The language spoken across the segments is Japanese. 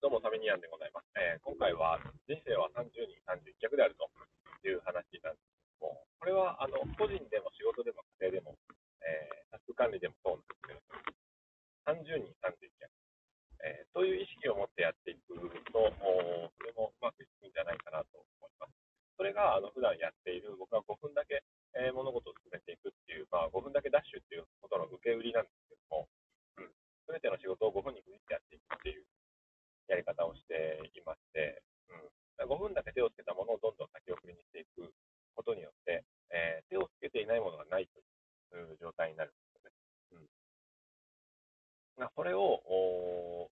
どうも、サミニアンでございます。えー今回は、人生は30人31脚であるという話なんですけども、これは、あの、個人でも仕事でも家庭でも、えータスク管理でもそうなんですけども、30人31脚、えーそういう意識を持ってやっていくと、それもうまくいくんじゃないかなと思います。それが、あの、普段やっている、僕は5分だけ、えー物方をしていまして、うん、5分だけ手をつけたものをどんどん先送りにしていくことによって、えー手をつけていないものがないという状態になるんですよね。うん、それを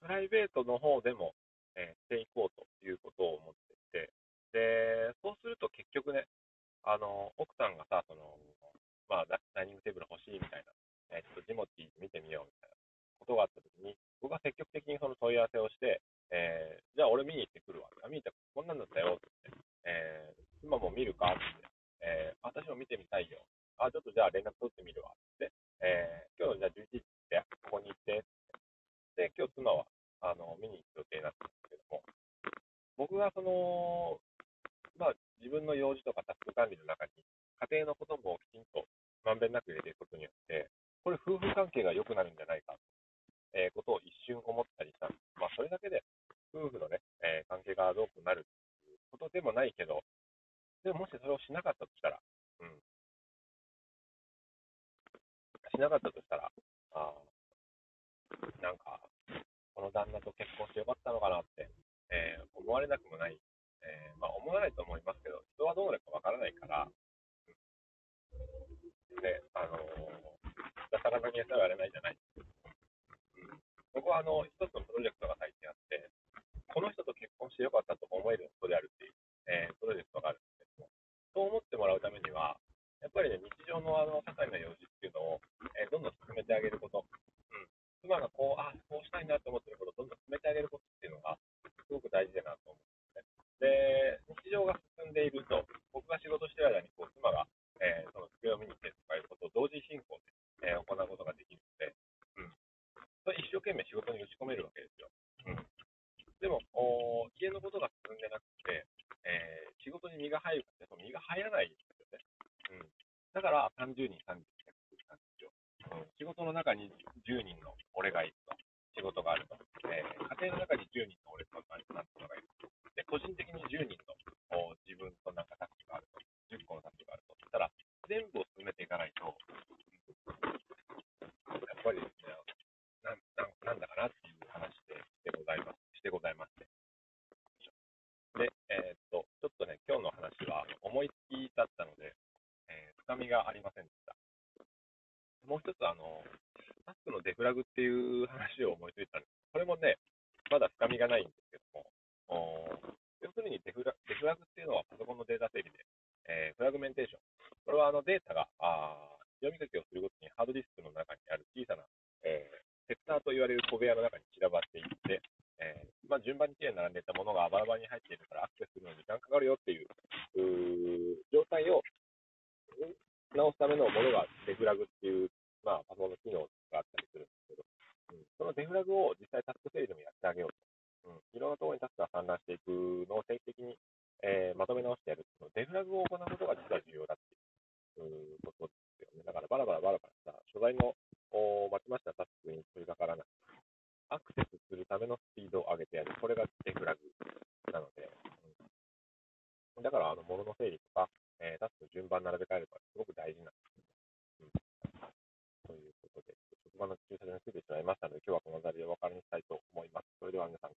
プライベートの方でも、えーしていこうということを思っていて、で、そうすると結局ね、あの、奥さんがさ、その、まあ、ダダイニングテーブル欲しいみたいな、えーちょっとジモティー見てみようみたいなことがあったときに、僕は積極的にその問い合わせをして、えーじゃあ俺見に行ってくるわ。あ見に行ったこんなんだったよって言って、えー妻も見るかって言って、えー私も見てみたいよ。あ、ちょっとじゃあ連絡取ってみるわって言って、えー今日じゃあ11時って、ここに行ってって、で、今日妻は、あの、見に行く予定になってたんですけども、僕がその、まあ、自分の用事とかタスク管理の中に、家庭のこともきちんとまんべんなく入れていくことによって、これ夫婦関係が良くなるんじゃないか、えーことを一瞬思ったりした。まあ、それだけで夫婦のね、えー関係がどうくなるっていうことでもないけど、でももしそれをしなかったとしたら、うん。しなかったとしたら、あなんか、この旦那と結婚してよかったのかなって、えー思われなくもない、えーまあ、思わないと思いますけど、人はどうなるかわからないから、うん。ね、あのー、だから何やったらやれないじゃない。うん、僕はあの、一つのプロジェクトが最近あって、この人と結婚してよかったと思える人であるっていう、えープロジェクトがあるんですけども、そう思ってもらうためには、やっぱりね、日常のあの、些細な用事っていうのを、えーどんどん進めてあげること、うん、妻がこう、あ、こうしたいなと思ってることをどんどん進めてあげることっていうのが、すごく大事だなと思うんですね。で、日常が進んでいると、僕が仕事してる間に、こう、妻が、えーその机を見に行ってとかいうことを同時進行で、えー行うことができるので、うん。それ一生懸命仕事に打ち込めるわけですよ。うん。でも、お家のことが進んでなくて、えー仕事に身が入るかって、その身が入らないんですよね。うん。だから、30人、30人なんですよ。うん。仕事の中に10人の俺がいると。仕事があると。えー家庭の中に10人の俺となんていうのがいると。で、個人的に10人の自分となんかタスクがあると。10個のタスクがあると。たら、全部を進めていかないと、やっぱりですね、なんなんなんだかなっていう話でしてございます。してございまして。で、えーっと、ちょっとね、今日の話は思いつきだったので、えー深みがありませんでした。もう一つ、あの、タスクのデフラグっていう話を思いついたんです。これもね、まだ深みがないんですけども、要するにデフラデフラグっていうのはパソコンのデータ整理で、えーフラグメンテーション。これはあのデータが、あ読み書きをするごとにハードディスクの中にある小さな、えーセクターと言われる小部屋の中に散らばっていって、まあ、順番にきれいに並んでいたものがバラバラに入っているからアクセスするのに時間かかるよっていう状態を直すためのものがデフラグっていう、まあ、パソコンの機能があったりするんですけど、うん、そのデフラグを実際タスク整理でもやってあげようと。うん、いろんなところにタスクが散乱していくのを定期的に、えーまとめ直してやるっていうのデフラグを行うことが実は重要だっていうことですよね。だからバラバラバラバラさ、所在のおまちまちなタスクに取り掛からない。アクセスするためのスピードを上げてやる。これがデフラグなので、うん、だから、あの、物の整理とか、えー、タスクの順番並べ替えるのは、すごく大事なんですけど。うん。ということで、職場の駐車場についてしまいましたので、今日はこの辺りでお別れにしたいと思います。それでは皆さん、